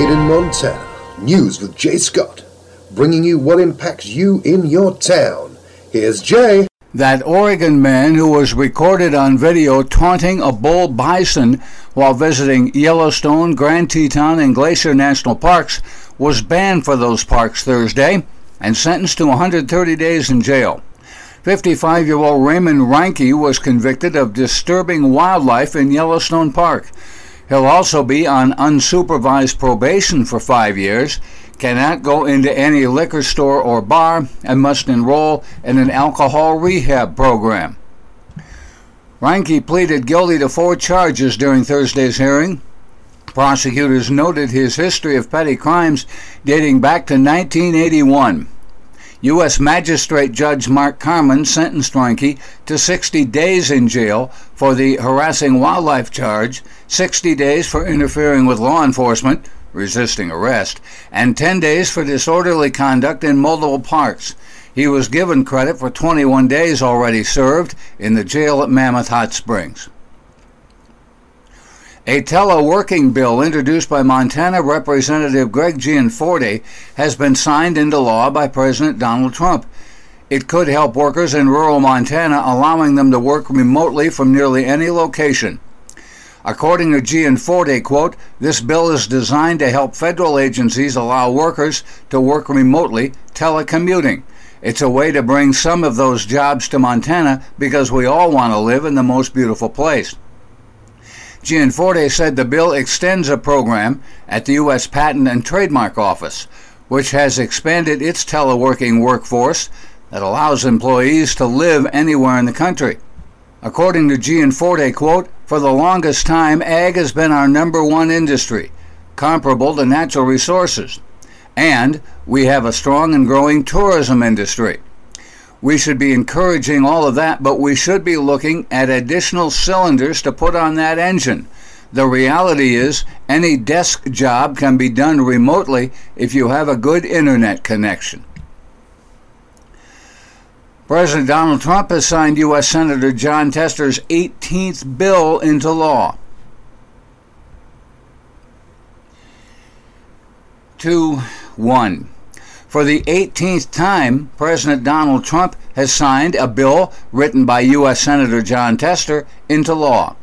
Made in Montana. News with Jay Scott. Bringing you what impacts you in your town. Here's Jay. That Oregon man who was recorded on video taunting a bull bison while visiting Yellowstone, Grand Teton, and Glacier National Parks was banned for those parks Thursday and sentenced to 130 days in jail. 55 year old Raymond Reinke was convicted of disturbing wildlife in Yellowstone Park. He'll also be on unsupervised probation for five years, cannot go into any liquor store or bar, and must enroll in an alcohol rehab program. Reinke pleaded guilty to four charges during Thursday's hearing. Prosecutors noted his history of petty crimes dating back to 1981. U.S. Magistrate Judge Mark Carman sentenced Reinke to 60 days in jail for the harassing wildlife charge, 60 days for interfering with law enforcement, resisting arrest, and 10 days for disorderly conduct in multiple parks. He was given credit for 21 days already served in the jail at Mammoth Hot Springs. A teleworking bill introduced by Montana Representative Greg Gianforte has been signed into law by President Donald Trump. It could help workers in rural Montana, allowing them to work remotely from nearly any location. According to Gianforte, quote, this bill is designed to help federal agencies allow workers to work remotely, telecommuting. It's a way to bring some of those jobs to Montana because we all want to live in the most beautiful place. Gianforte said the bill extends a program at the U.S. Patent and Trademark Office, which has expanded its teleworking workforce that allows employees to live anywhere in the country. According to Gianforte, quote, for the longest time, ag has been our number one industry, comparable to natural resources. And we have a strong and growing tourism industry. We should be encouraging all of that, but we should be looking at additional cylinders to put on that engine. The reality is, any desk job can be done remotely if you have a good internet connection. President Donald Trump has signed U.S. Senator Jon Tester's 18th bill into law. Two, one. For the 18th time, President Donald Trump has signed a bill written by U.S. Senator Jon Tester into law.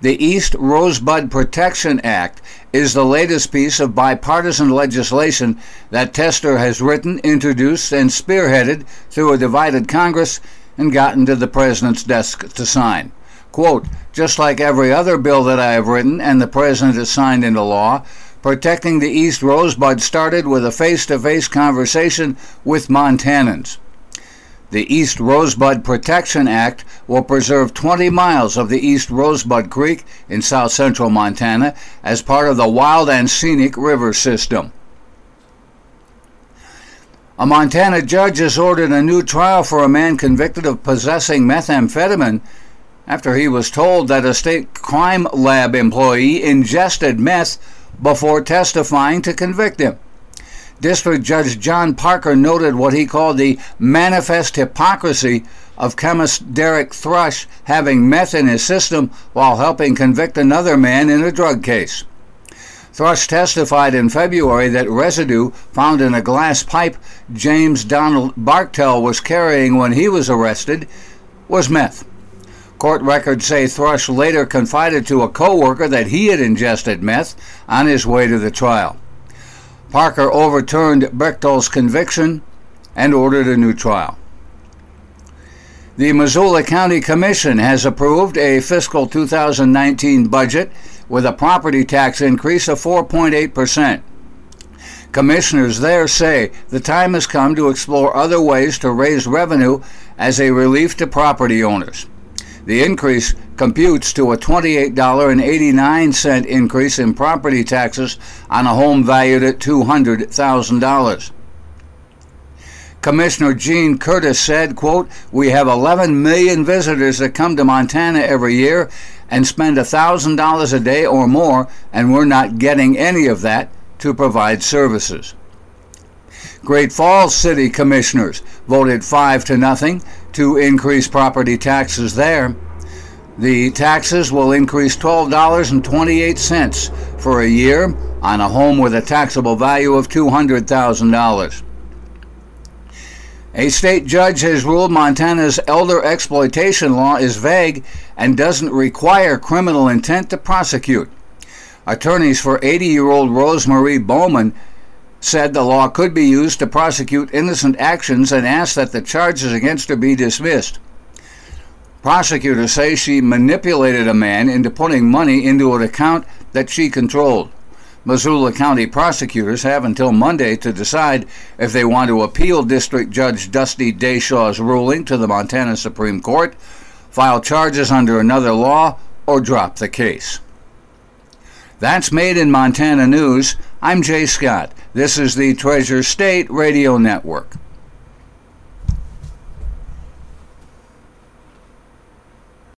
The East Rosebud Protection Act is the latest piece of bipartisan legislation that Tester has written, introduced, and spearheaded through a divided Congress and gotten to the President's desk to sign. Quote, just like every other bill that I have written and the President has signed into law, Protecting the East Rosebud started with a face to face conversation with Montanans. The East Rosebud Protection Act will preserve 20 miles of the East Rosebud Creek in south central Montana as part of the Wild and Scenic River System. A Montana judge has ordered a new trial for a man convicted of possessing methamphetamine after he was told that a state crime lab employee ingested meth before testifying to convict him. District Judge John Parker noted what he called the manifest hypocrisy of chemist Derek Thrush having meth in his system while helping convict another man in a drug case. Thrush testified in February that residue found in a glass pipe James Donald Bartel was carrying when he was arrested was meth. Court records say Thrush later confided to a coworker that he had ingested meth on his way to the trial. Parker overturned Bechtel's conviction and ordered a new trial. The Missoula County Commission has approved a fiscal 2019 budget with a property tax increase of 4.8%. Commissioners there say the time has come to explore other ways to raise revenue as a relief to property owners. The increase computes to a $28.89 increase in property taxes on a home valued at $200,000. Commissioner Jean Curtiss said, quote, We have 11 million visitors that come to Montana every year and spend $1,000 a day or more, and we're not getting any of that to provide services. Great Falls City Commissioners voted 5 to nothing to increase property taxes there. The taxes will increase $12.28 for a year on a home with a taxable value of $200,000. A state judge has ruled Montana's elder exploitation law is vague and doesn't require criminal intent to prosecute. Attorneys for 80 year old Rosemarie Bowman said the law could be used to prosecute innocent actions and asked that the charges against her be dismissed. Prosecutors say she manipulated a man into putting money into an account that she controlled. Missoula County prosecutors have until Monday to decide if they want to appeal District Judge Dusty Deschamps' ruling to the Montana Supreme Court, file charges under another law, or drop the case. That's Made in Montana News. I'm Jay Scott. This is the Treasure State Radio Network.